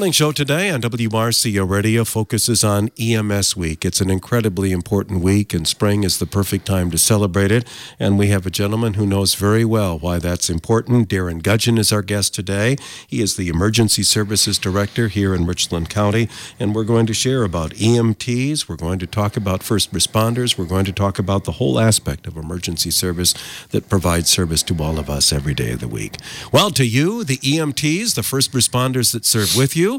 morning show today on WRCO Radio focuses on EMS Week. It's an incredibly important week, and spring is the perfect time to celebrate it. And we have a gentleman who knows very well why that's important. Darren Gudgeon is our guest today. He is the Emergency Services Director here in Richland County, and we're going to share about EMTs. We're going to talk about first responders. We're going to talk about the whole aspect of emergency service that provides service to all of us every day of the week. Well, to you, the EMTs, the first responders that serve with you.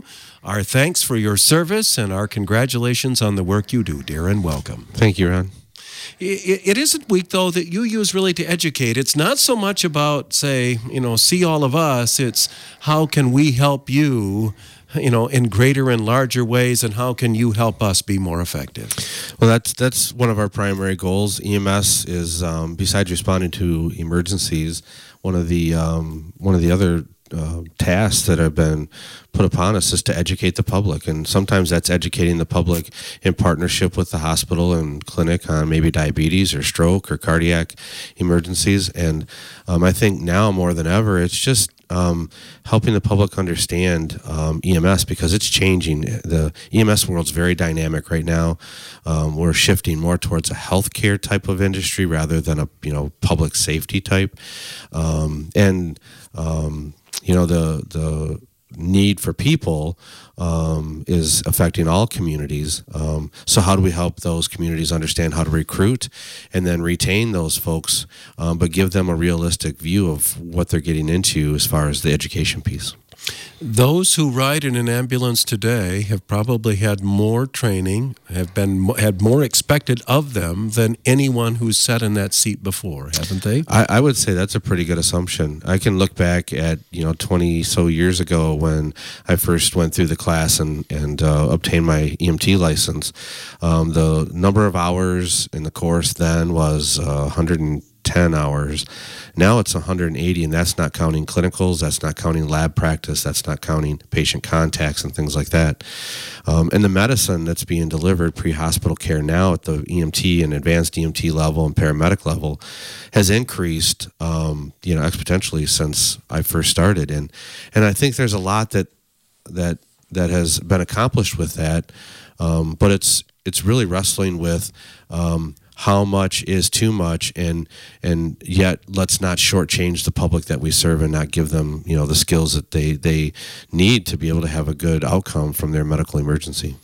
Our thanks for your service and our congratulations on the work you do, dear, and Welcome. Thank you, Ron. It, it isn't weak, though, that you use really to educate. It's not so much about, say, you know, see all of us. It's how can we help you you know, in greater and larger ways, and how can you help us be more effective? Well, that's that's one of our primary goals. EMS is um, besides responding to emergencies, one of the um, one of the other uh, tasks that have been put upon us is to educate the public. And sometimes that's educating the public in partnership with the hospital and clinic on maybe diabetes or stroke or cardiac emergencies. And um, I think now more than ever, it's just um, helping the public understand um, EMS because it's changing. The EMS world's very dynamic right now. Um, we're shifting more towards a healthcare type of industry rather than a you know public safety type. Um, and um, you know the the need for people um, is affecting all communities. Um, so how do we help those communities understand how to recruit and then retain those folks, um, but give them a realistic view of what they're getting into as far as the education piece? Those who ride in an ambulance today have probably had more training, have been had more expected of them than anyone who's sat in that seat before, haven't they? I, I would say that's a pretty good assumption. I can look back at you know twenty so years ago when I first went through the class and and uh, obtained my EMT license. Um, the number of hours in the course then was uh, 100 10 hours. Now it's 180, and that's not counting clinicals, that's not counting lab practice, that's not counting patient contacts and things like that. Um, and the medicine that's being delivered pre hospital care now at the EMT and advanced EMT level and paramedic level has increased, um, you know, exponentially since I first started. And, and I think there's a lot that, that, that has been accomplished with that. Um, but it's, it's really wrestling with um, how much is too much and and yet let's not shortchange the public that we serve and not give them you know the skills that they they need to be able to have a good outcome from their medical emergency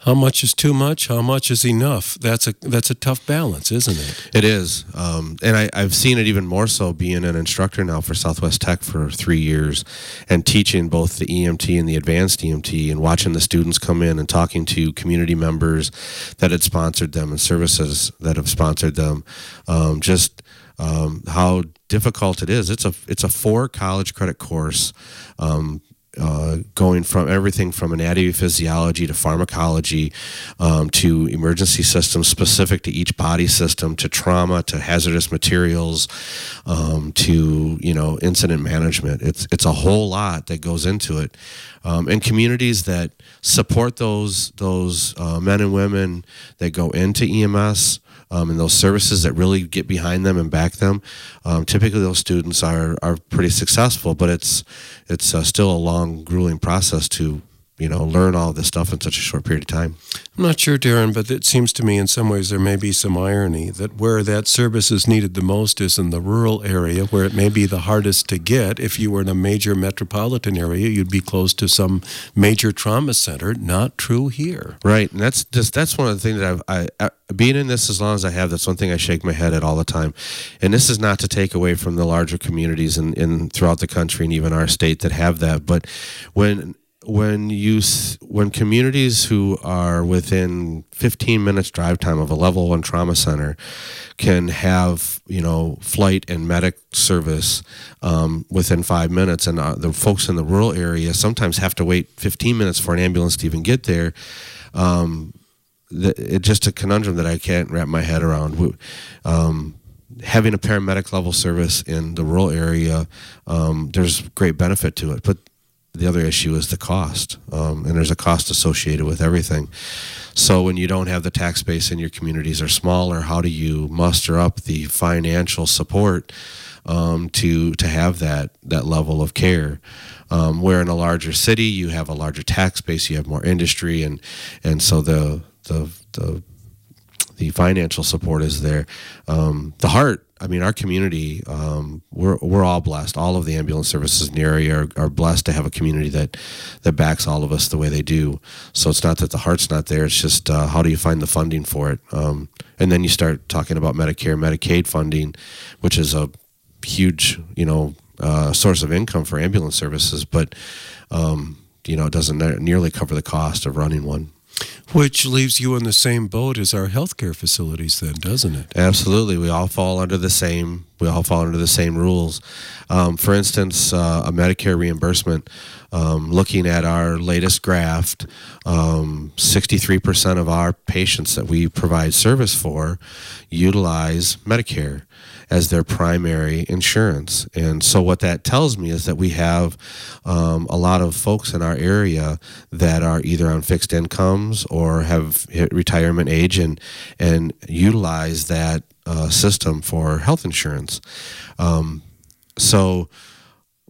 how much is too much? How much is enough? That's a that's a tough balance, isn't it? It is, um, and I, I've seen it even more so being an instructor now for Southwest Tech for three years, and teaching both the EMT and the advanced EMT, and watching the students come in and talking to community members that had sponsored them and services that have sponsored them. Um, just um, how difficult it is. It's a it's a four college credit course. Um, uh, going from everything from anatomy physiology to pharmacology um, to emergency systems specific to each body system to trauma to hazardous materials um, to you know incident management. It's it's a whole lot that goes into it. Um, and communities that support those those uh, men and women that go into EMS um, and those services that really get behind them and back them. Um, typically, those students are are pretty successful, but it's it's uh, still a long, grueling process to you know learn all this stuff in such a short period of time. I'm not sure, Darren, but it seems to me in some ways there may be some irony that where that service is needed the most is in the rural area, where it may be the hardest to get. If you were in a major metropolitan area, you'd be close to some major trauma center. Not true here. Right, and that's just that's one of the things that I've I, I, being in this as long as I have. That's one thing I shake my head at all the time, and this is not to take away from the larger communities in, in throughout the country and even our state that have that, but when when you when communities who are within 15 minutes drive time of a level one trauma center can have you know flight and medic service um, within five minutes and uh, the folks in the rural area sometimes have to wait 15 minutes for an ambulance to even get there um, it's just a conundrum that I can't wrap my head around. Um, having a paramedic level service in the rural area um, there's great benefit to it. But the other issue is the cost, um, and there's a cost associated with everything. So when you don't have the tax base and your communities are smaller, how do you muster up the financial support um, to to have that that level of care? Um, where in a larger city you have a larger tax base, you have more industry, and and so the the the the financial support is there. Um, the heart I mean, our community, um, we're, we're all blessed. All of the ambulance services in the area are, are, blessed to have a community that, that backs all of us the way they do. So it's not that the heart's not there. It's just uh, how do you find the funding for it? Um, and then you start talking about Medicare, Medicaid funding, which is a huge, you know, uh, source of income for ambulance services, but um, you know, it doesn't nearly cover the cost of running one. Which leaves you in the same boat as our healthcare facilities, then, doesn't it? Absolutely. We all fall under the same. We all fall under the same rules. Um, for instance, uh, a Medicare reimbursement. Um, looking at our latest graph, um, 63% of our patients that we provide service for utilize Medicare as their primary insurance. And so, what that tells me is that we have um, a lot of folks in our area that are either on fixed incomes or have hit retirement age and, and utilize that uh, system for health insurance. Um, so,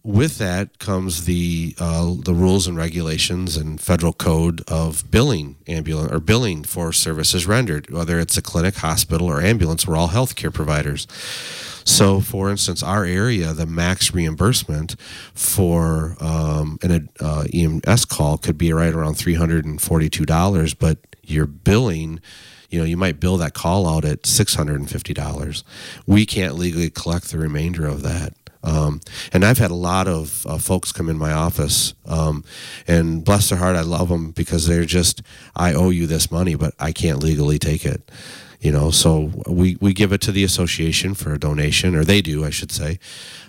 with that comes the uh, the rules and regulations and federal code of billing ambulance or billing for services rendered, whether it's a clinic, hospital, or ambulance. We're all healthcare providers. So, for instance, our area, the max reimbursement for um, an uh, EMS call could be right around three hundred and forty-two dollars, but your billing you know you might bill that call out at $650 we can't legally collect the remainder of that um, and I've had a lot of uh, folks come in my office, um, and bless their heart, I love them because they're just, I owe you this money, but I can't legally take it. You know, so we, we give it to the association for a donation, or they do, I should say.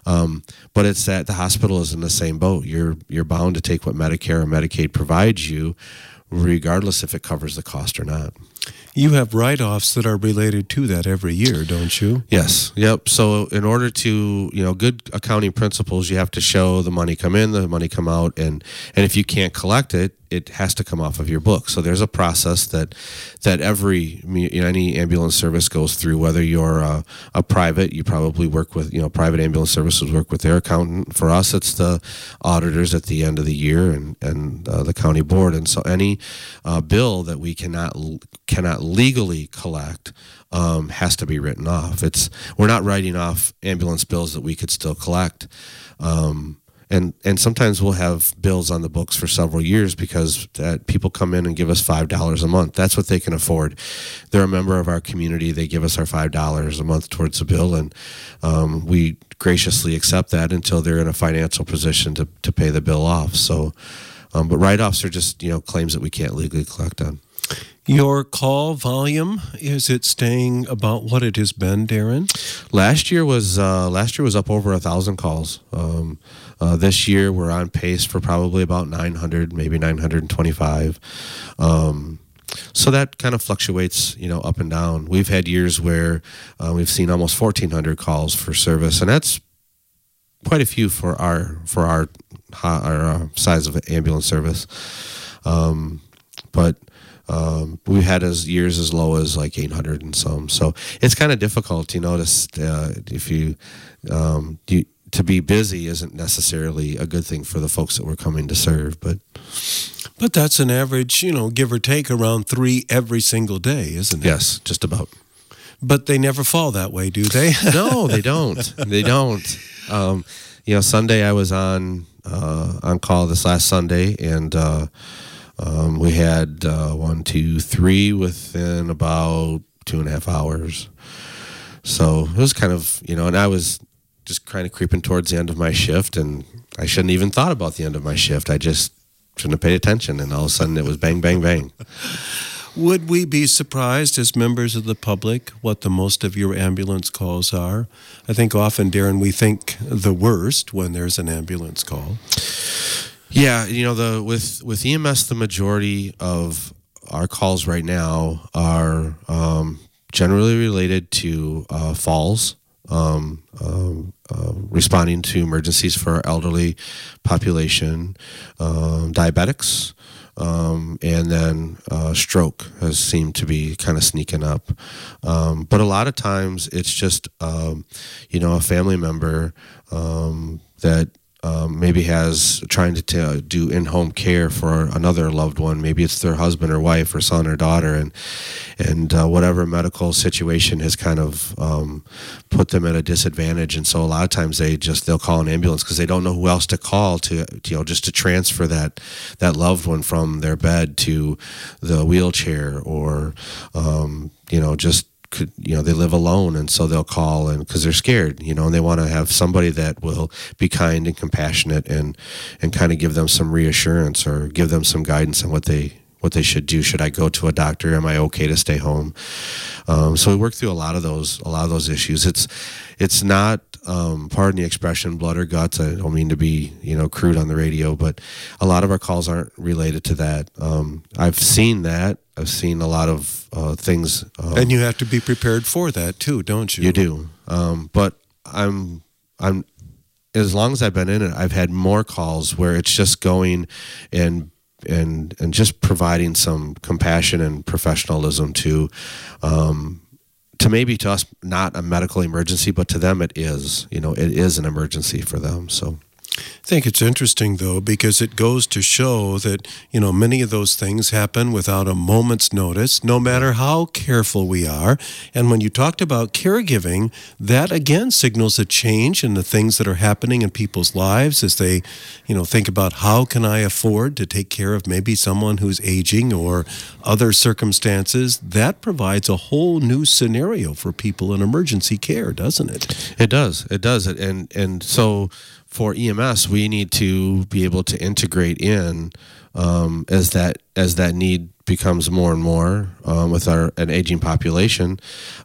Um, but it's that the hospital is in the same boat. You're you're bound to take what Medicare or Medicaid provides you, regardless if it covers the cost or not. You have write offs that are related to that every year, don't you? Yes. Yep. So, in order to, you know, good accounting principles, you have to show the money come in, the money come out, and and if you can't collect it, it has to come off of your book. So there's a process that that every any ambulance service goes through. Whether you're a, a, private, you probably work with you know private ambulance services work with their accountant. For us, it's the auditors at the end of the year and and uh, the county board. And so any uh, bill that we cannot cannot legally collect um, has to be written off. It's we're not writing off ambulance bills that we could still collect. Um, and and sometimes we'll have bills on the books for several years because people come in and give us five dollars a month. That's what they can afford. They're a member of our community. They give us our five dollars a month towards the bill, and um, we graciously accept that until they're in a financial position to to pay the bill off. So, um, but write offs are just you know claims that we can't legally collect on. Your call volume is it staying about what it has been, Darren? Last year was uh, last year was up over a thousand calls. Um, uh, this year we're on pace for probably about 900, maybe 925. Um, so that kind of fluctuates, you know, up and down. We've had years where uh, we've seen almost 1,400 calls for service, and that's quite a few for our for our our uh, size of ambulance service. Um, but um, we had as years as low as like 800 and some. So it's kind of difficult, you know, to uh, if you, um, you to be busy isn't necessarily a good thing for the folks that we're coming to serve, but. But that's an average, you know, give or take around three every single day, isn't it? Yes, just about. But they never fall that way, do they? no, they don't. They don't. Um, you know, Sunday I was on uh, on call this last Sunday, and uh, um, we had uh, one, two, three within about two and a half hours. So it was kind of, you know, and I was just kind of creeping towards the end of my shift, and I shouldn't even thought about the end of my shift. I just shouldn't have paid attention, and all of a sudden it was bang, bang, bang. Would we be surprised as members of the public what the most of your ambulance calls are? I think often, Darren, we think the worst when there's an ambulance call. Yeah, you know the with with EMS, the majority of our calls right now are um, generally related to uh, falls, um, um, uh, responding to emergencies for our elderly population, um, diabetics, um, and then uh, stroke has seemed to be kind of sneaking up. Um, but a lot of times it's just, um, you know, a family member um, that um, maybe has trying to t- do in-home care for another loved one. Maybe it's their husband or wife or son or daughter, and and uh, whatever medical situation has kind of um, put them at a disadvantage. And so a lot of times they just they'll call an ambulance because they don't know who else to call to you know just to transfer that that loved one from their bed to the wheelchair or um, you know just could you know they live alone and so they'll call and because they're scared you know and they want to have somebody that will be kind and compassionate and and kind of give them some reassurance or give them some guidance on what they what they should do should i go to a doctor am i okay to stay home um, so we work through a lot of those a lot of those issues it's it's not um, pardon the expression blood or guts i don't mean to be you know crude on the radio but a lot of our calls aren't related to that um, i've seen that I've seen a lot of uh, things. Um, and you have to be prepared for that too, don't you? You do. Um, but I'm, I'm, as long as I've been in it, I've had more calls where it's just going and and and just providing some compassion and professionalism to um, to maybe to us not a medical emergency, but to them it is. You know, it is an emergency for them. So I think it's interesting, though, because it goes to show that, you know, many of those things happen without a moment's notice, no matter how careful we are. And when you talked about caregiving, that again signals a change in the things that are happening in people's lives as they, you know, think about how can I afford to take care of maybe someone who's aging or other circumstances. That provides a whole new scenario for people in emergency care, doesn't it? It does. It does. And, and so, for EMS, we need to be able to integrate in um, as that as that need becomes more and more um, with our an aging population,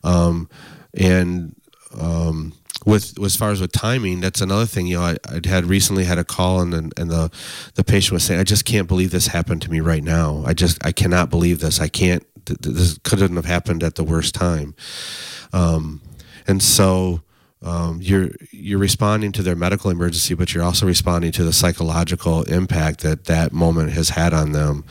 um, and um, with as far as with timing, that's another thing. You know, I, I had recently had a call and and the the patient was saying, "I just can't believe this happened to me right now. I just I cannot believe this. I can't. This couldn't have happened at the worst time." Um, and so um, you're you're responding to their medical emergency, but you're also responding to the psychological impact that that moment has had on them,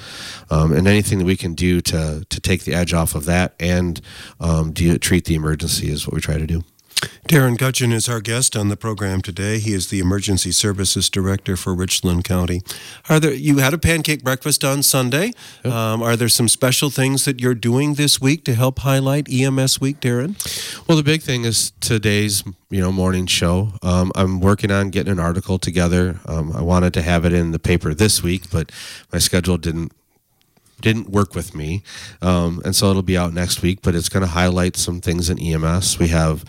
um, and anything that we can do to to take the edge off of that and um, do, treat the emergency is what we try to do. Darren Gudgeon is our guest on the program today. He is the Emergency Services Director for Richland County. Are there? You had a pancake breakfast on Sunday. Yep. Um, are there some special things that you're doing this week to help highlight EMS Week, Darren? Well, the big thing is today's you know morning show. Um, I'm working on getting an article together. Um, I wanted to have it in the paper this week, but my schedule didn't didn't work with me. Um, and so it'll be out next week, but it's going to highlight some things in EMS. We have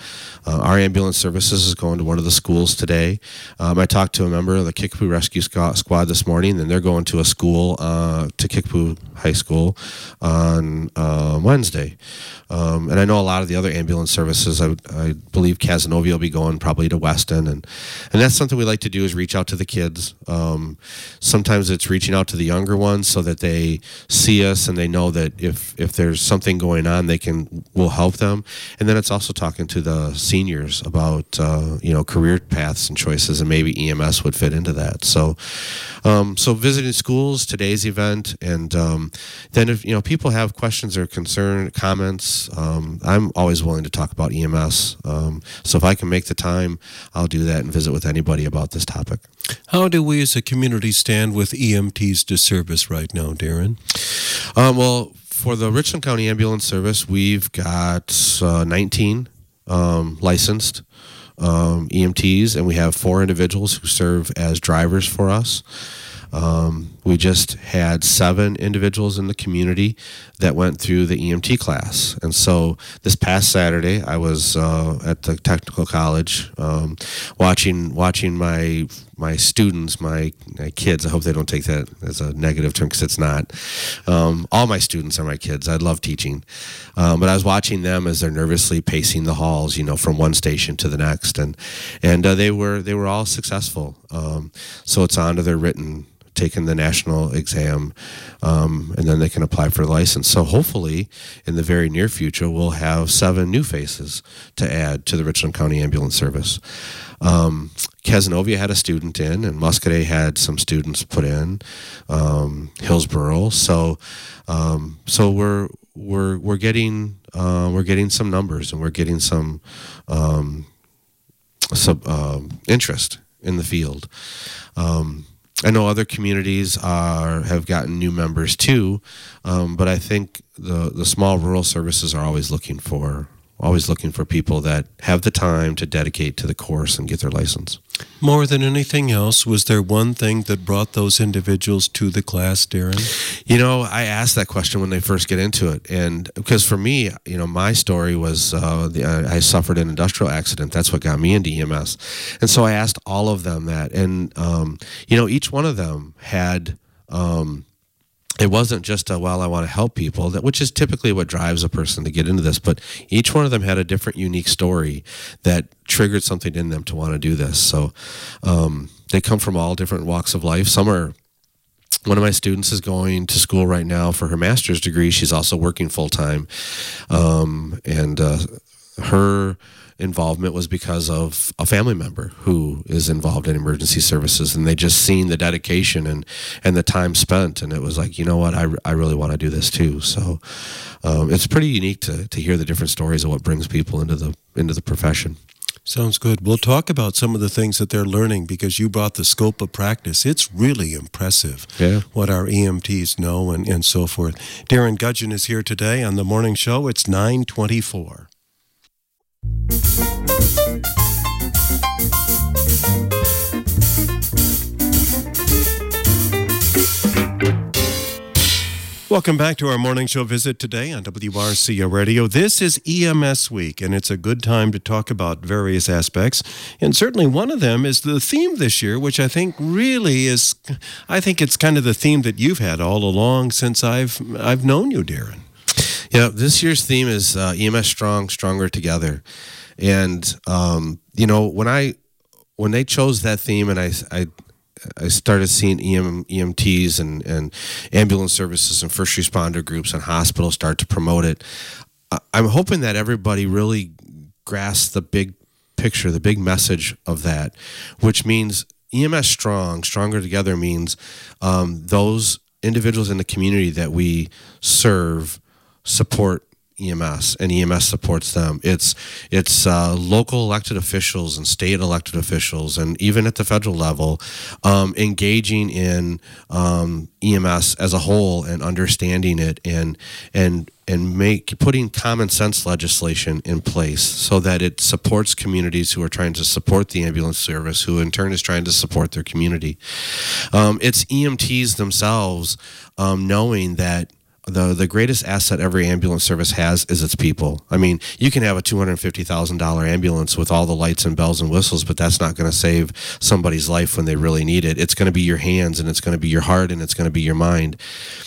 uh, our ambulance services is going to one of the schools today. Um, I talked to a member of the Kickapoo Rescue Squad this morning, and they're going to a school uh, to Kickapoo High School on uh, Wednesday. Um, and I know a lot of the other ambulance services. I, I, believe Cazenovia will be going probably to Weston, and and that's something we like to do is reach out to the kids. Um, sometimes it's reaching out to the younger ones so that they see us and they know that if if there's something going on, they can we'll help them. And then it's also talking to the seniors about uh, you know career paths and choices, and maybe EMS would fit into that. So um, so visiting schools today's event, and um, then if you know people have questions or concern comments, um, I'm always willing to talk about EMS. Um, so if I can make the time, I'll do that and visit with anybody about this topic. How do we as a community stand with EMTs to service right now, Darren? Um, well, for the Richland County Ambulance Service, we've got uh, 19 um, licensed um, EMTs, and we have four individuals who serve as drivers for us. Um, we just had seven individuals in the community that went through the EMT class. And so this past Saturday, I was uh, at the technical college um, watching watching my my students, my, my, kids. I hope they don't take that as a negative term because it's not. Um, all my students are my kids. I love teaching, um, but I was watching them as they're nervously pacing the halls, you know, from one station to the next, and and uh, they were they were all successful. Um, so it's on to their written taken the national exam, um, and then they can apply for a license. So hopefully, in the very near future, we'll have seven new faces to add to the Richland County Ambulance Service. Um, Cazenovia had a student in, and Muscoda had some students put in. Um, Hillsboro, so um, so we're we're we're getting uh, we're getting some numbers, and we're getting some um, uh, interest in the field. Um, I know other communities are have gotten new members too, um, but I think the the small rural services are always looking for always looking for people that have the time to dedicate to the course and get their license. More than anything else, was there one thing that brought those individuals to the class, Darren? You know, I asked that question when they first get into it, and because for me, you know, my story was uh, the, I suffered an industrial accident. That's what got me into EMS, and so I asked all of them that, and um, you know, each one of them had. Um, it wasn't just a well i want to help people that which is typically what drives a person to get into this but each one of them had a different unique story that triggered something in them to want to do this. So um, they come from all different walks of life. Some are one of my students is going to school right now for her master's degree. She's also working full-time. Um, and uh, her involvement was because of a family member who is involved in emergency services and they just seen the dedication and and the time spent and it was like you know what I, I really want to do this too so um, it's pretty unique to, to hear the different stories of what brings people into the into the profession Sounds good. We'll talk about some of the things that they're learning because you brought the scope of practice. It's really impressive yeah. what our EMTs know and, and so forth. Darren Gudgeon is here today on the morning show. It's 924. Welcome back to our morning show visit today on WRCO Radio. This is EMS Week, and it's a good time to talk about various aspects. And certainly one of them is the theme this year, which I think really is, I think it's kind of the theme that you've had all along since I've, I've known you, Darren. Yeah, this year's theme is uh, EMS Strong, Stronger Together. And, um, you know, when I, when they chose that theme and I, I I started seeing EM, EMTs and, and ambulance services and first responder groups and hospitals start to promote it. I'm hoping that everybody really grasps the big picture, the big message of that, which means EMS strong, stronger together means um, those individuals in the community that we serve support EMS and EMS supports them. It's it's uh, local elected officials and state elected officials and even at the federal level um, engaging in um, EMS as a whole and understanding it and and and make putting common sense legislation in place so that it supports communities who are trying to support the ambulance service, who in turn is trying to support their community. Um, it's EMTs themselves um, knowing that the the greatest asset every ambulance service has is its people. I mean, you can have a two hundred fifty thousand dollar ambulance with all the lights and bells and whistles, but that's not going to save somebody's life when they really need it. It's going to be your hands, and it's going to be your heart, and it's going to be your mind.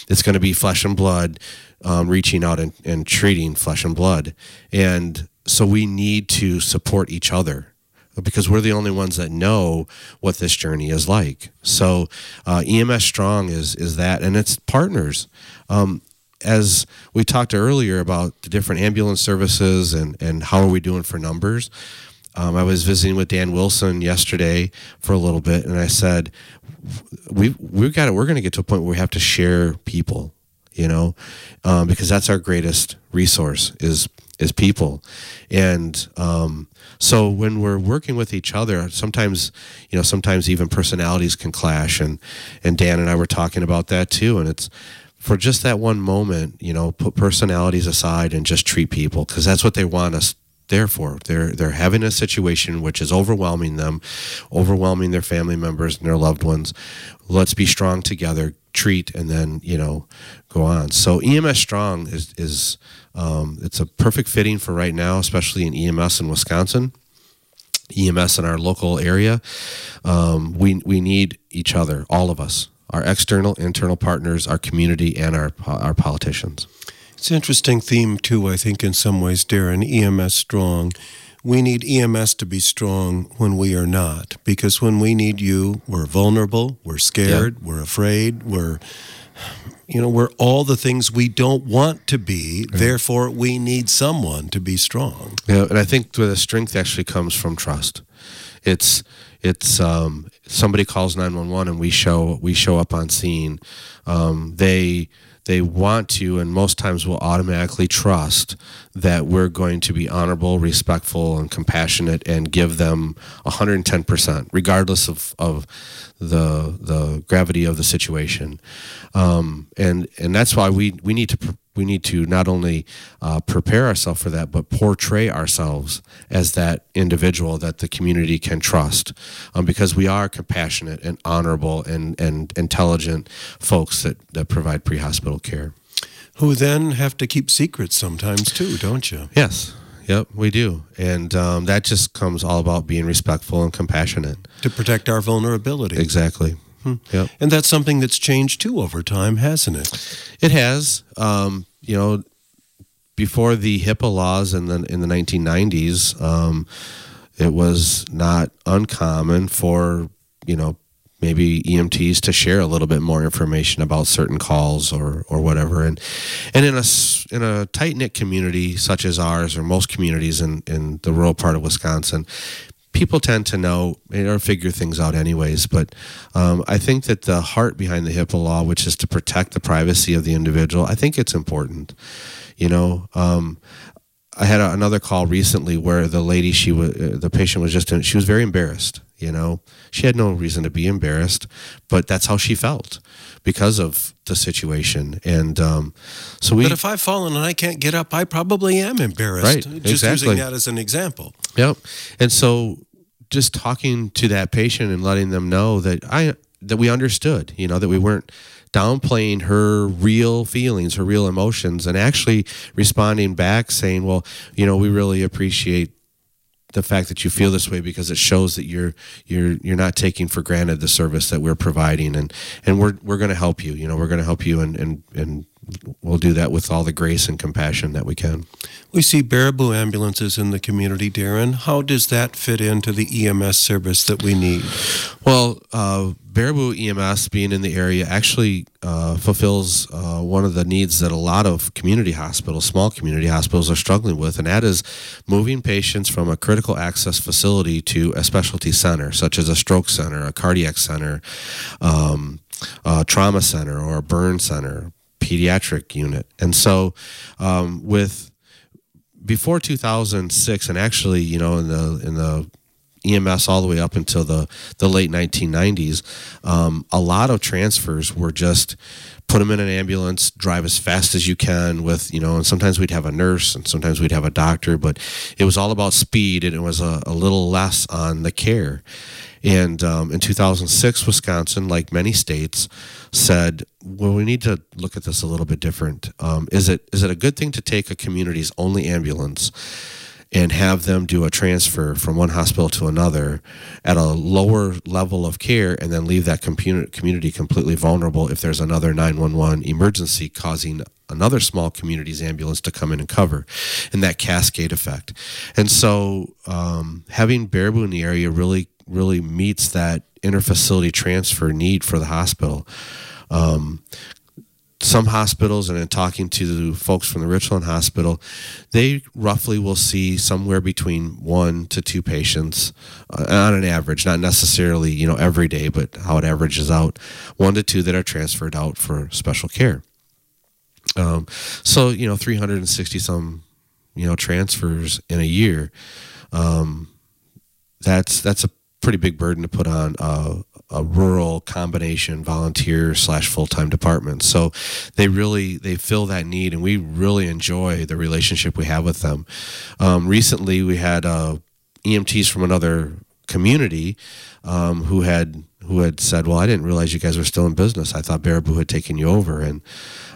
It's going to be flesh and blood, um, reaching out and, and treating flesh and blood, and so we need to support each other because we're the only ones that know what this journey is like. So uh, EMS Strong is is that, and it's partners. Um, as we talked earlier about the different ambulance services and and how are we doing for numbers. Um, I was visiting with Dan Wilson yesterday for a little bit, and I said, "We we've got it. We're going to get to a point where we have to share people, you know, um, because that's our greatest resource is is people, and um, so when we're working with each other, sometimes you know, sometimes even personalities can clash, and and Dan and I were talking about that too, and it's for just that one moment, you know, put personalities aside and just treat people because that's what they want us there for. They're they're having a situation which is overwhelming them, overwhelming their family members and their loved ones. Let's be strong together, treat, and then you know, go on. So EMS strong is is um, it's a perfect fitting for right now, especially in EMS in Wisconsin. EMS in our local area, um, we we need each other, all of us, our external, internal partners, our community, and our our politicians. It's an interesting theme too. I think in some ways, Darren, EMS strong we need EMS to be strong when we are not. Because when we need you, we're vulnerable, we're scared, we're afraid, we're you know, we're all the things we don't want to be. Right. Therefore, we need someone to be strong. Yeah, and I think where the strength actually comes from trust. It's it's um, somebody calls nine one one and we show we show up on scene. Um, they they want to and most times will automatically trust that we're going to be honorable, respectful, and compassionate and give them 110%, regardless of, of the the gravity of the situation. Um, and and that's why we, we need to we need to not only uh, prepare ourselves for that, but portray ourselves as that individual that the community can trust, um, because we are compassionate and honorable and, and intelligent folks that, that provide pre hospital care. Who then have to keep secrets sometimes too, don't you? Yes. Yep, we do, and um, that just comes all about being respectful and compassionate to protect our vulnerability. Exactly. Hmm. Yep. And that's something that's changed too over time, hasn't it? It has. Um, you know, before the HIPAA laws in the in the 1990s, um, it was not uncommon for you know maybe EMTs to share a little bit more information about certain calls or or whatever. And and in a in a tight knit community such as ours or most communities in in the rural part of Wisconsin, people tend to know or figure things out anyways. But um, I think that the heart behind the HIPAA law, which is to protect the privacy of the individual, I think it's important. You know, um, I had a, another call recently where the lady, she was, uh, the patient was just, in, she was very embarrassed. You know, she had no reason to be embarrassed, but that's how she felt because of the situation. And um, so we. But if I've fallen and I can't get up, I probably am embarrassed. Right. Just exactly. using that as an example. Yep. And so just talking to that patient and letting them know that I that we understood, you know, that we weren't downplaying her real feelings, her real emotions, and actually responding back saying, "Well, you know, we really appreciate the fact that you feel this way because it shows that you're you're you're not taking for granted the service that we're providing and and we're we're going to help you you know we're going to help you and and and we'll do that with all the grace and compassion that we can. We see Baraboo ambulances in the community, Darren. How does that fit into the EMS service that we need? Well, uh, Baraboo EMS being in the area actually uh, fulfills uh, one of the needs that a lot of community hospitals, small community hospitals, are struggling with, and that is moving patients from a critical access facility to a specialty center, such as a stroke center, a cardiac center. Um, a trauma center or a burn center, pediatric unit. And so, um, with before 2006, and actually, you know, in the in the EMS all the way up until the the late 1990s, um, a lot of transfers were just put them in an ambulance, drive as fast as you can with, you know, and sometimes we'd have a nurse and sometimes we'd have a doctor, but it was all about speed and it was a, a little less on the care. And um, in 2006, Wisconsin, like many states, said, "Well, we need to look at this a little bit different. Um, is it is it a good thing to take a community's only ambulance?" and have them do a transfer from one hospital to another at a lower level of care and then leave that community completely vulnerable if there's another 911 emergency causing another small community's ambulance to come in and cover and that cascade effect and so um, having Baraboo in the area really really meets that interfacility transfer need for the hospital. Um, some hospitals, and in talking to the folks from the Richland Hospital, they roughly will see somewhere between one to two patients uh, on an average, not necessarily you know every day, but how it averages out, one to two that are transferred out for special care. Um, so you know, 360 some you know transfers in a year. Um, that's that's a pretty big burden to put on a, a rural combination volunteer slash full time department. So they really they fill that need, and we really enjoy the relationship we have with them. Um, recently, we had uh, EMTs from another community um, who had who had said, "Well, I didn't realize you guys were still in business. I thought Baraboo had taken you over," and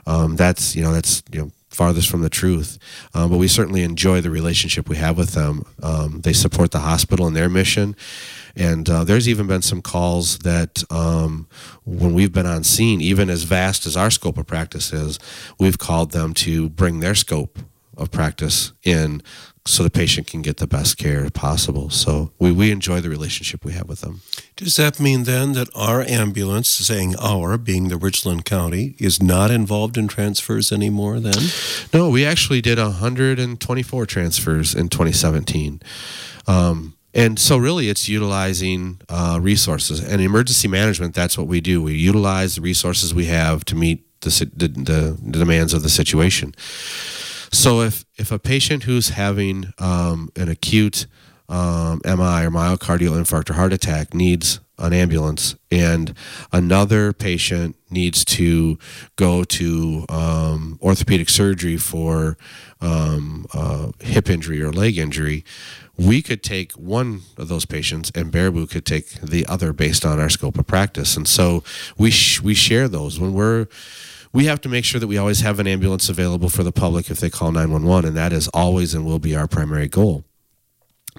um, that's you know that's you know farthest from the truth. Um, but we certainly enjoy the relationship we have with them. Um, they support the hospital and their mission. And uh, there's even been some calls that um, when we've been on scene, even as vast as our scope of practice is, we've called them to bring their scope of practice in so the patient can get the best care possible. So we, we enjoy the relationship we have with them. Does that mean then that our ambulance, saying our, being the Richland County, is not involved in transfers anymore then? No, we actually did 124 transfers in 2017. Um, and so, really, it's utilizing uh, resources and emergency management. That's what we do. We utilize the resources we have to meet the, the, the, demands of the situation. So if if a patient who's having um, an acute um, MI or myocardial infarct or heart attack needs an ambulance, and another patient needs to go to um, orthopedic surgery for um, uh, hip injury or leg injury, we could take one of those patients, and Baraboo could take the other based on our scope of practice. And so we sh- we share those. When we're we have to make sure that we always have an ambulance available for the public if they call 911 and that is always and will be our primary goal.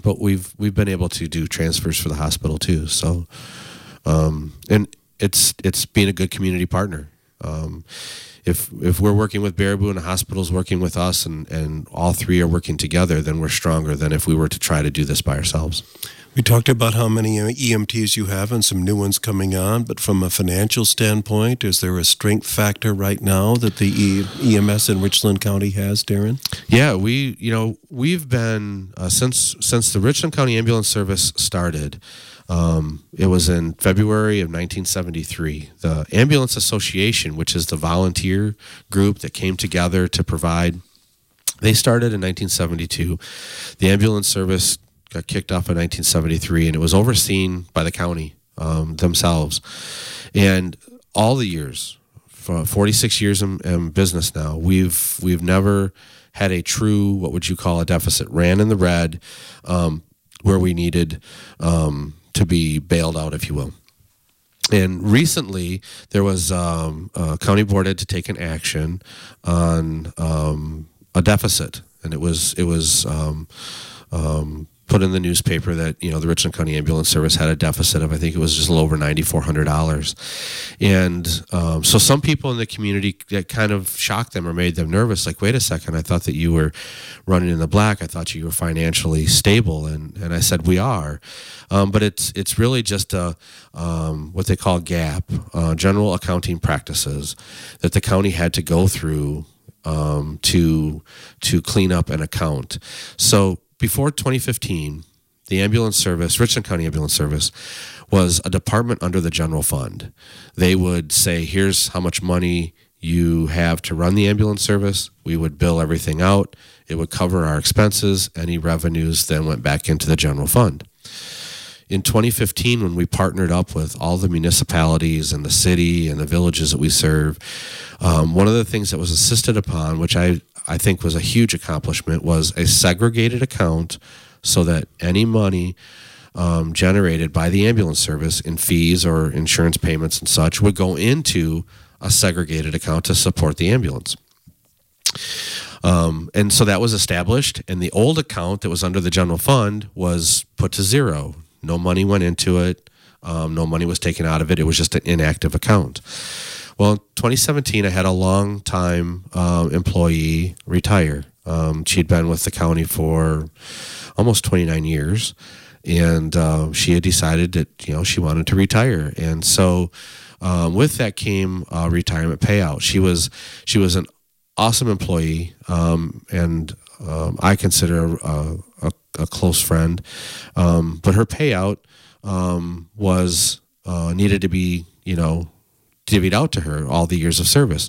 But we've we've been able to do transfers for the hospital too. So um, and it's it's being a good community partner um, if if we're working with Baraboo and the hospital's working with us and and all three are working together then we're stronger than if we were to try to do this by ourselves we talked about how many EMTs you have and some new ones coming on, but from a financial standpoint, is there a strength factor right now that the e- EMS in Richland County has, Darren? Yeah, we you know we've been uh, since since the Richland County Ambulance Service started. Um, it was in February of 1973. The Ambulance Association, which is the volunteer group that came together to provide they started in 1972. The ambulance service got kicked off in 1973, and it was overseen by the county um, themselves. And all the years, 46 years in, in, business now, we've we've never had a true what would you call a deficit. Ran in the red, um, where we needed um, to be bailed out, if you will. And recently, there was um, a county board had to take an action on um, a deficit, and it was it was um, um, put in the newspaper that you know the Richland County Ambulance Service had a deficit of I think it was just a little over ninety four hundred dollars, and um, so some people in the community that kind of shocked them or made them nervous. Like, wait a second, I thought that you were running in the black. I thought you were financially stable, and and I said we are, um, but it's it's really just a um, what they call GAAP uh, general accounting practices, that the county had to go through um, to to clean up an account. So before 2015, the ambulance service, Richland County Ambulance Service, was a department under the general fund. They would say, here's how much money you have to run the ambulance service. We would bill everything out. It would cover our expenses. Any revenues then went back into the general fund. In 2015, when we partnered up with all the municipalities and the city and the villages that we serve, um, one of the things that was insisted upon, which I, I think was a huge accomplishment was a segregated account so that any money um, generated by the ambulance service in fees or insurance payments and such would go into a segregated account to support the ambulance. Um, and so that was established, and the old account that was under the general fund was put to zero. No money went into it, um, no money was taken out of it. It was just an inactive account. Well, in 2017, I had a long time um, employee retire. Um, she'd been with the county for almost 29 years, and uh, she had decided that you know she wanted to retire, and so um, with that came retirement payout. She was she was an awesome employee, um, and um, I consider a, a, a close friend. Um, but her payout was uh, needed to be you know divvied out to her all the years of service.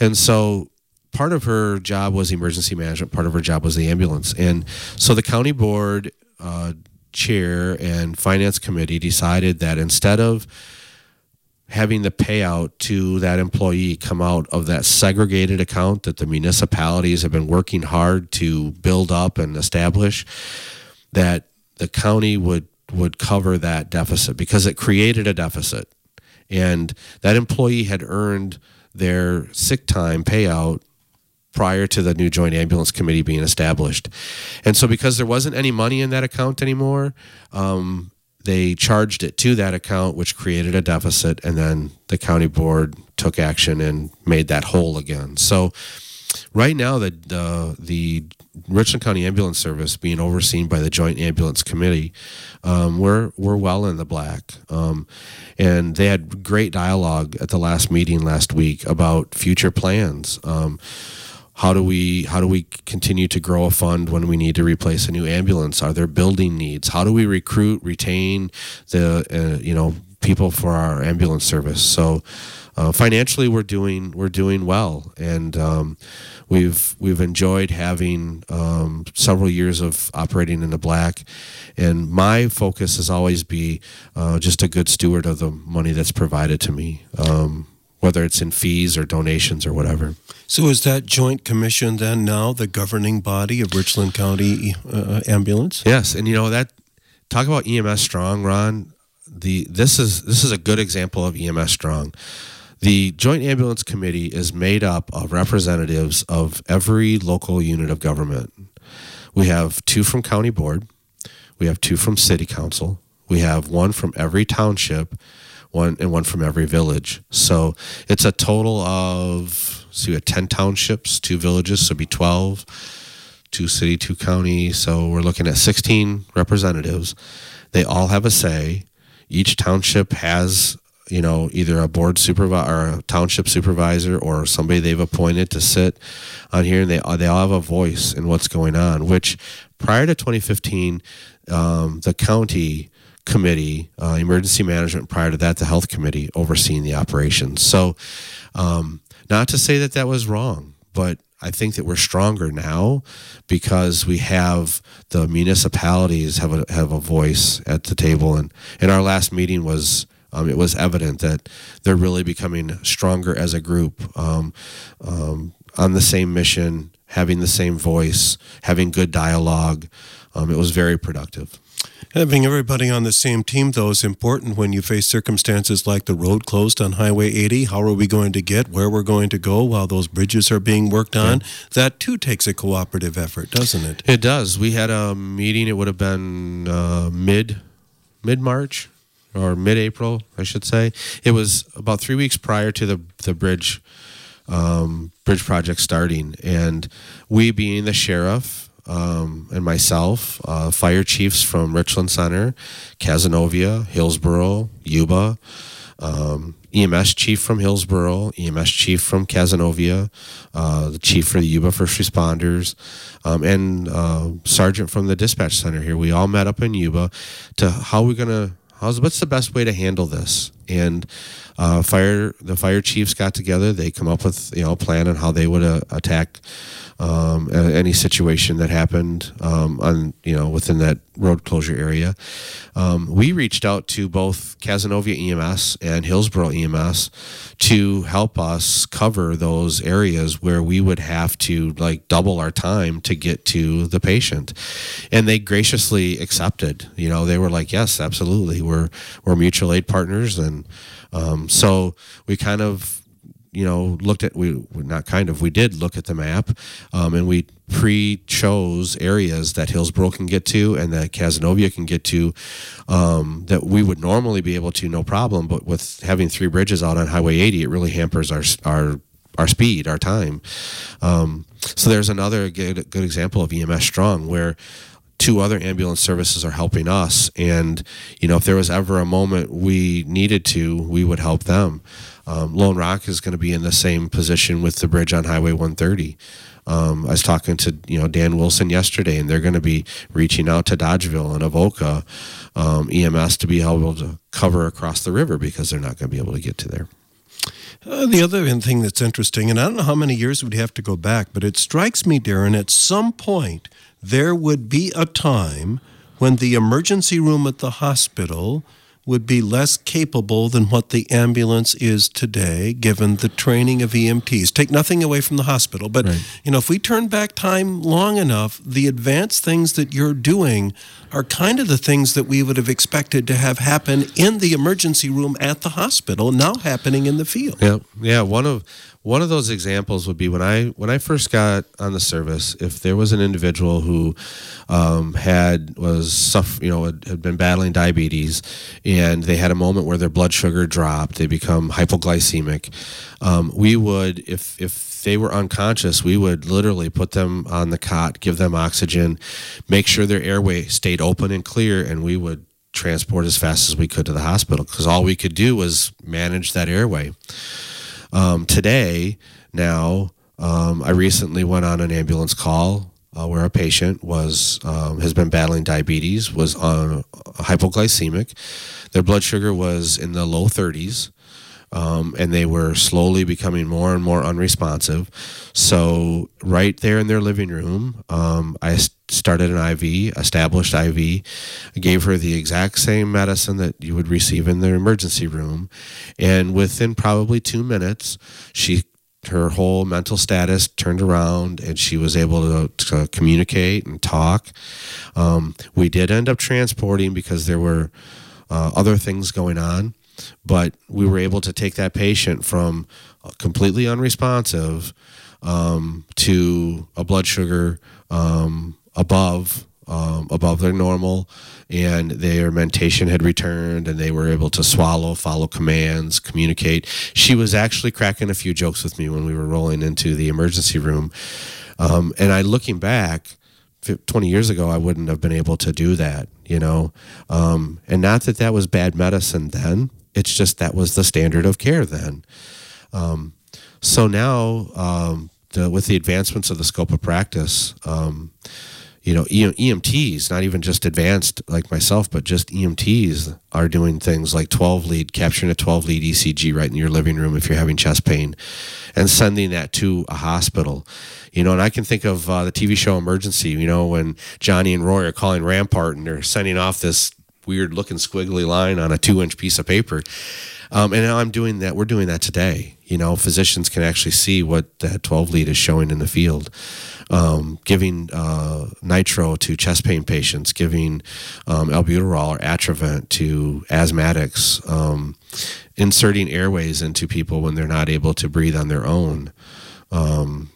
And so part of her job was emergency management, part of her job was the ambulance. And so the county board uh, chair and finance committee decided that instead of having the payout to that employee come out of that segregated account that the municipalities have been working hard to build up and establish, that the county would would cover that deficit because it created a deficit and that employee had earned their sick time payout prior to the new joint ambulance committee being established. And so, because there wasn't any money in that account anymore, um, they charged it to that account, which created a deficit, and then the county board took action and made that whole again. So, right now, the uh, the Richland County Ambulance Service being overseen by the Joint Ambulance Committee, um, we're we're well in the black, um, and they had great dialogue at the last meeting last week about future plans. Um, how do we how do we continue to grow a fund when we need to replace a new ambulance? Are there building needs? How do we recruit, retain the uh, you know people for our ambulance service? So uh, financially, we're doing we're doing well, and um, we've we've enjoyed having um, several years of operating in the black. And my focus has always be uh, just a good steward of the money that's provided to me. Um, whether it's in fees or donations or whatever. So is that joint commission then now the governing body of Richland County uh, Ambulance? Yes, and you know that talk about EMS strong, Ron. The this is this is a good example of EMS strong. The Joint Ambulance Committee is made up of representatives of every local unit of government. We have two from county board, we have two from city council, we have one from every township, one and one from every village. So it's a total of so you have ten townships, two villages, so it'd be twelve, two city, two county. So we're looking at sixteen representatives. They all have a say. Each township has you know either a board supervisor or a township supervisor or somebody they've appointed to sit on here and they they all have a voice in what's going on which prior to 2015 um, the county committee, uh, emergency management. Prior to that, the health committee overseeing the operations. So, um, not to say that that was wrong, but I think that we're stronger now because we have the municipalities have a have a voice at the table, and and our last meeting was. Um, it was evident that they're really becoming stronger as a group um, um, on the same mission, having the same voice, having good dialogue. Um, it was very productive. Having everybody on the same team, though, is important when you face circumstances like the road closed on Highway 80. How are we going to get where we're going to go while those bridges are being worked on? Yeah. That too takes a cooperative effort, doesn't it? It does. We had a meeting. It would have been uh, mid mid March or mid April, I should say. It was about three weeks prior to the the bridge um, bridge project starting, and we, being the sheriff um, and myself, uh, fire chiefs from Richland Center, Cazenovia, Hillsboro, Yuba, um, EMS chief from Hillsboro, EMS chief from Cazenovia, uh, the chief for the Yuba First Responders, um, and uh, sergeant from the dispatch center here. We all met up in Yuba to how we're gonna. How's, what's the best way to handle this? And uh, fire the fire chiefs got together. They come up with you know a plan on how they would uh, attack um, any situation that happened um, on you know within that road closure area. Um, we reached out to both Cazenovia EMS and Hillsboro EMS to help us cover those areas where we would have to like double our time to get to the patient, and they graciously accepted. You know, they were like, "Yes, absolutely. We're we're mutual aid partners," and um, so we kind of you know looked at we not kind of we did look at the map um, and we pre-chose areas that Hillsboro can get to and that Cazenovia can get to um, that we would normally be able to no problem but with having three bridges out on Highway 80 it really hampers our our our speed, our time. Um, so there's another good, good example of EMS Strong where two other ambulance services are helping us. And, you know, if there was ever a moment we needed to, we would help them. Um, Lone Rock is going to be in the same position with the bridge on Highway 130. Um, I was talking to you know Dan Wilson yesterday, and they're going to be reaching out to Dodgeville and Avoca um, EMS to be able to cover across the river because they're not going to be able to get to there. Uh, the other thing that's interesting, and I don't know how many years we'd have to go back, but it strikes me, Darren, at some point there would be a time when the emergency room at the hospital would be less capable than what the ambulance is today, given the training of EMTs. Take nothing away from the hospital, but right. you know, if we turn back time long enough, the advanced things that you're doing are kind of the things that we would have expected to have happen in the emergency room at the hospital, now happening in the field. Yeah, yeah. One of one of those examples would be when I when I first got on the service. If there was an individual who um, had was suffer, you know had, had, been battling diabetes, and they had a moment where their blood sugar dropped, they become hypoglycemic. Um, we would if if they were unconscious, we would literally put them on the cot, give them oxygen, make sure their airway stayed open and clear, and we would transport as fast as we could to the hospital because all we could do was manage that airway. Um, today, now, um, I recently went on an ambulance call uh, where a patient was um, has been battling diabetes, was on hypoglycemic. Their blood sugar was in the low 30s. Um, and they were slowly becoming more and more unresponsive. So, right there in their living room, um, I started an IV, established IV, gave her the exact same medicine that you would receive in the emergency room. And within probably two minutes, she her whole mental status turned around and she was able to, to communicate and talk. Um, we did end up transporting because there were uh, other things going on, but we were able to take that patient from completely unresponsive um, to a blood sugar um, above um, above their normal, and their mentation had returned, and they were able to swallow, follow commands, communicate. She was actually cracking a few jokes with me when we were rolling into the emergency room, um, and I, looking back, 20 years ago, I wouldn't have been able to do that, you know, um, and not that that was bad medicine then. It's just that was the standard of care then. Um, so now, um, the, with the advancements of the scope of practice um, you know, EMTs, not even just advanced like myself, but just EMTs are doing things like 12 lead, capturing a 12 lead ECG right in your living room if you're having chest pain and sending that to a hospital. You know, and I can think of uh, the TV show Emergency, you know, when Johnny and Roy are calling Rampart and they're sending off this weird looking squiggly line on a two inch piece of paper. Um, and now I'm doing that. We're doing that today. You know, physicians can actually see what that 12 lead is showing in the field um, giving uh, nitro to chest pain patients, giving um, albuterol or Atrovent to asthmatics, um, inserting airways into people when they're not able to breathe on their own. Um,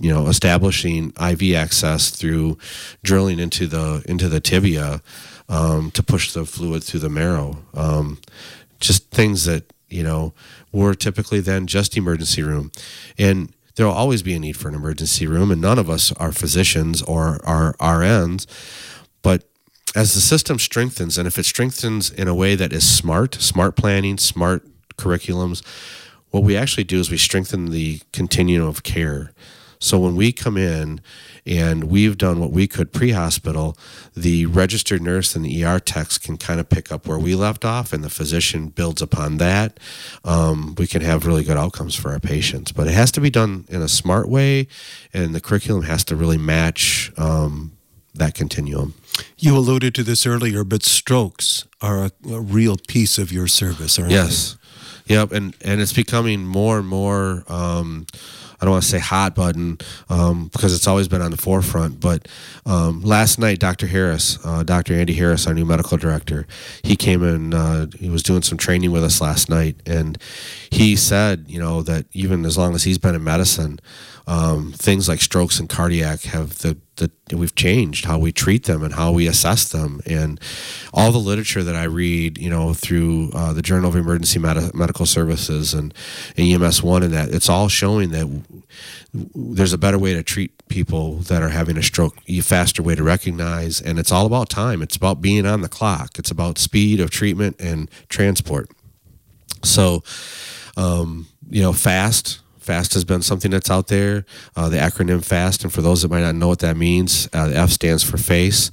you know, establishing IV access through drilling into the into the tibia um, to push the fluid through the marrow. Um, just things that you know were typically then just emergency room, and there will always be a need for an emergency room, and none of us are physicians or are RNs. But as the system strengthens, and if it strengthens in a way that is smart, smart planning, smart curriculums, what we actually do is we strengthen the continuum of care. So when we come in and we've done what we could pre hospital, the registered nurse and the ER techs can kind of pick up where we left off, and the physician builds upon that. Um, we can have really good outcomes for our patients. But it has to be done in a smart way, and the curriculum has to really match um, that continuum. You alluded to this earlier, but strokes are a, a real piece of your service, aren't yes. They? Yep, and and it's becoming more and more. Um, I don't want to say hot button um, because it's always been on the forefront. But um, last night, Dr. Harris, uh, Dr. Andy Harris, our new medical director, he came in. Uh, he was doing some training with us last night, and he said, you know, that even as long as he's been in medicine, um, things like strokes and cardiac have the, the we've changed how we treat them and how we assess them. And all the literature that I read you know through uh, the Journal of Emergency Medi- Medical Services and, and EMS one and that it's all showing that there's a better way to treat people that are having a stroke a faster way to recognize and it's all about time. It's about being on the clock. It's about speed of treatment and transport. So um, you know fast FAST has been something that's out there. Uh, the acronym FAST, and for those that might not know what that means, uh, the F stands for face,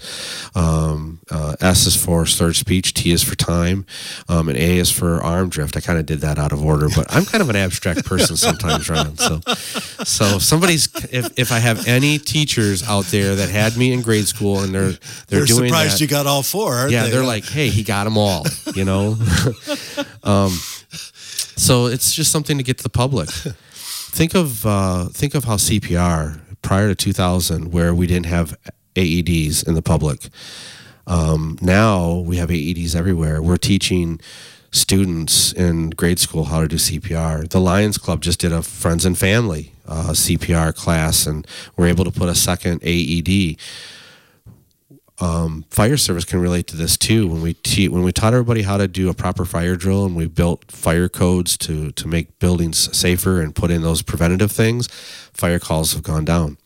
um, uh, S is for slurred speech, T is for time, um, and A is for arm drift. I kind of did that out of order, but I'm kind of an abstract person sometimes, Ron. So, so if somebody's if, if I have any teachers out there that had me in grade school and they're they're, they're doing surprised that, you got all four. yeah, they? they're like, hey, he got them all, you know. um, so it's just something to get to the public. Think of uh, think of how CPR prior to 2000, where we didn't have AEDs in the public. Um, now we have AEDs everywhere. We're teaching students in grade school how to do CPR. The Lions Club just did a friends and family uh, CPR class, and we're able to put a second AED. Um, fire service can relate to this too. When we te- when we taught everybody how to do a proper fire drill and we built fire codes to to make buildings safer and put in those preventative things, fire calls have gone down.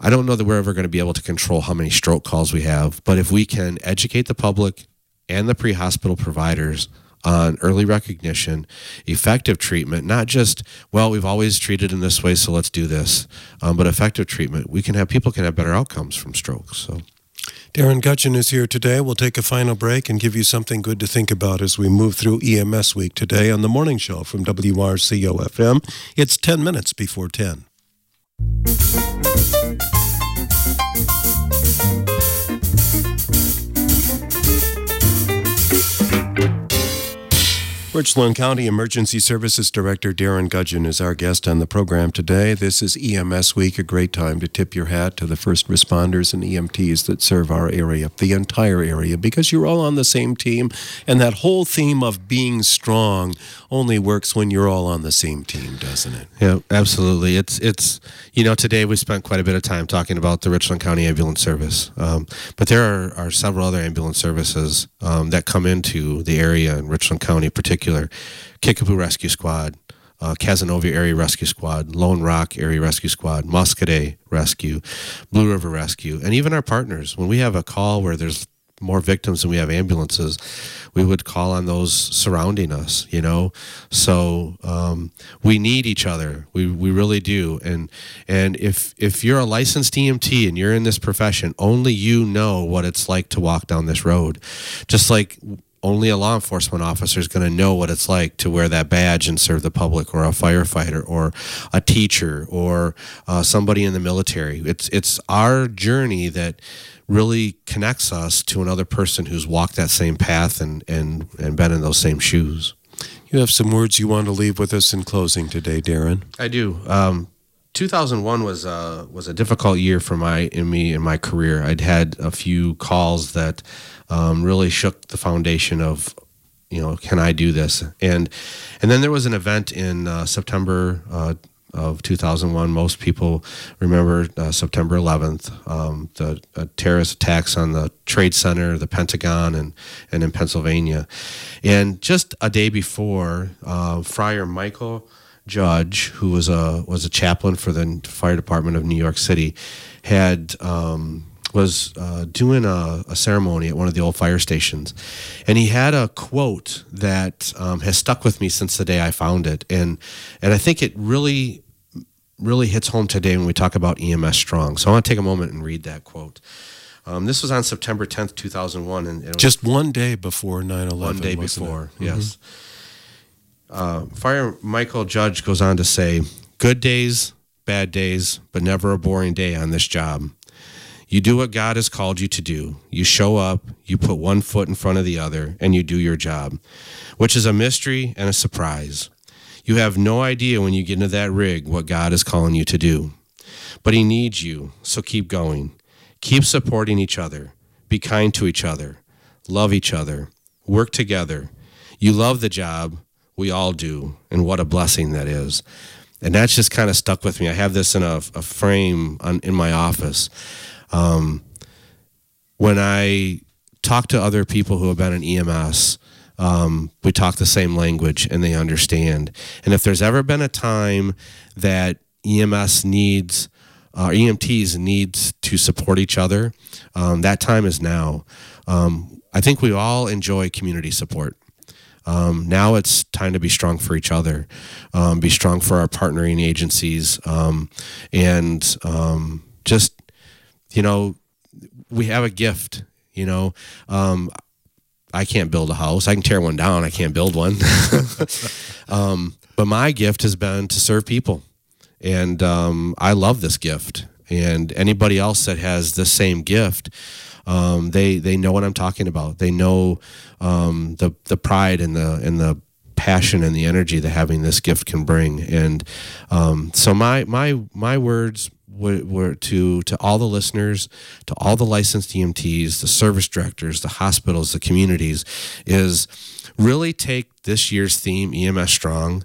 I don't know that we're ever going to be able to control how many stroke calls we have, but if we can educate the public and the pre-hospital providers on early recognition, effective treatment, not just, well, we've always treated in this way, so let's do this, um, but effective treatment, we can have people can have better outcomes from strokes. So. Darren Gudgeon is here today. We'll take a final break and give you something good to think about as we move through EMS week today on the morning show from WRCO FM. It's 10 minutes before 10. Richland County Emergency Services Director Darren Gudgeon is our guest on the program today. This is EMS Week, a great time to tip your hat to the first responders and EMTs that serve our area, the entire area, because you're all on the same team. And that whole theme of being strong only works when you're all on the same team, doesn't it? Yeah, absolutely. It's it's you know today we spent quite a bit of time talking about the Richland County Ambulance Service, um, but there are, are several other ambulance services um, that come into the area in Richland County, particularly particular, Kickapoo Rescue Squad, uh, Cazenovia Area Rescue Squad, Lone Rock Area Rescue Squad, Muscoda Rescue, Blue River Rescue, and even our partners. When we have a call where there's more victims than we have ambulances, we would call on those surrounding us, you know? So um, we need each other. We, we really do. And, and if, if you're a licensed EMT and you're in this profession, only you know what it's like to walk down this road. Just like only a law enforcement officer is going to know what it's like to wear that badge and serve the public, or a firefighter, or a teacher, or uh, somebody in the military. It's it's our journey that really connects us to another person who's walked that same path and and and been in those same shoes. You have some words you want to leave with us in closing today, Darren. I do. Um, 2001 was a was a difficult year for my in me in my career. I'd had a few calls that um, really shook the foundation of you know can I do this and and then there was an event in uh, September uh, of 2001. Most people remember uh, September 11th, um, the uh, terrorist attacks on the Trade Center, the Pentagon, and and in Pennsylvania. And just a day before, uh, Friar Mychal Judge, who was a was a chaplain for the fire department of New York City, had um, was uh, doing a, a, ceremony at one of the old fire stations, and he had a quote that um, has stuck with me since the day I found it, and and I think it really really hits home today when we talk about EMS strong. So I want to take a moment and read that quote. Um, this was on September 10th, 2001. And Just one day before 9 11. One day before, mm-hmm. yes. Uh, Friar Mychal Judge goes on to say, Good days, bad days, but never a boring day on this job. You do what God has called you to do. You show up, you put one foot in front of the other, and you do your job, which is a mystery and a surprise. You have no idea when you get into that rig what God is calling you to do. But He needs you, so keep going. Keep supporting each other. Be kind to each other. Love each other. Work together. You love the job. We all do. And what a blessing that is. And that's just kind of stuck with me. I have this in a, a frame on, in my office. Um, when I talk to other people who have been in EMS, um, we talk the same language and they understand. And if there's ever been a time that EMS needs, uh, EMTs needs to support each other, um, that time is now. Um, I think we all enjoy community support. Um, now it's time to be strong for each other, um, be strong for our partnering agencies, um, and um, just you know, we have a gift. You know, um, I can't build a house. I can tear one down. I can't build one. um, but my gift has been to serve people, and um, I love this gift. And anybody else that has the same gift, um, they they know what I'm talking about. They know um, the the pride and the and the passion and the energy that having this gift can bring. And um, so my my my words were, were to to all the listeners, to all the licensed EMTs, the service directors, the hospitals, the communities, is really take this year's theme EMS Strong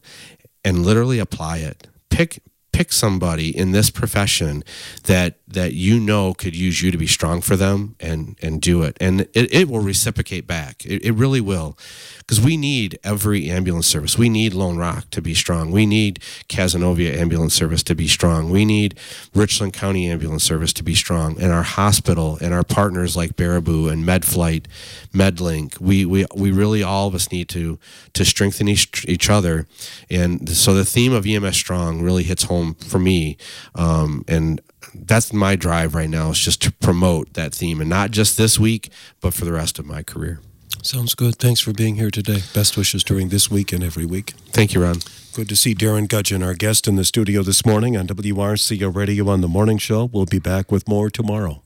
and literally apply it. Pick pick somebody in this profession that that you know could use you to be strong for them and and do it. And it, it will reciprocate back. It, it really will. Because we need every ambulance service. We need lone rock to be strong. We need Cazenovia ambulance service to be strong. We need richland county ambulance service to be strong. And our hospital and our partners like baraboo and medflight medlink we we, we really all of us need to to strengthen each, each other. And so the theme of ems strong really hits home for me um, and that's my drive right now is just to promote that theme and not just this week but for the rest of my career Sounds good. Thanks for being here today. Best wishes during this week and every week. thank you ron Good to see Darren Gudgeon, our guest in the studio this morning on WRCO Radio on the Morning Show. We'll be back with more tomorrow.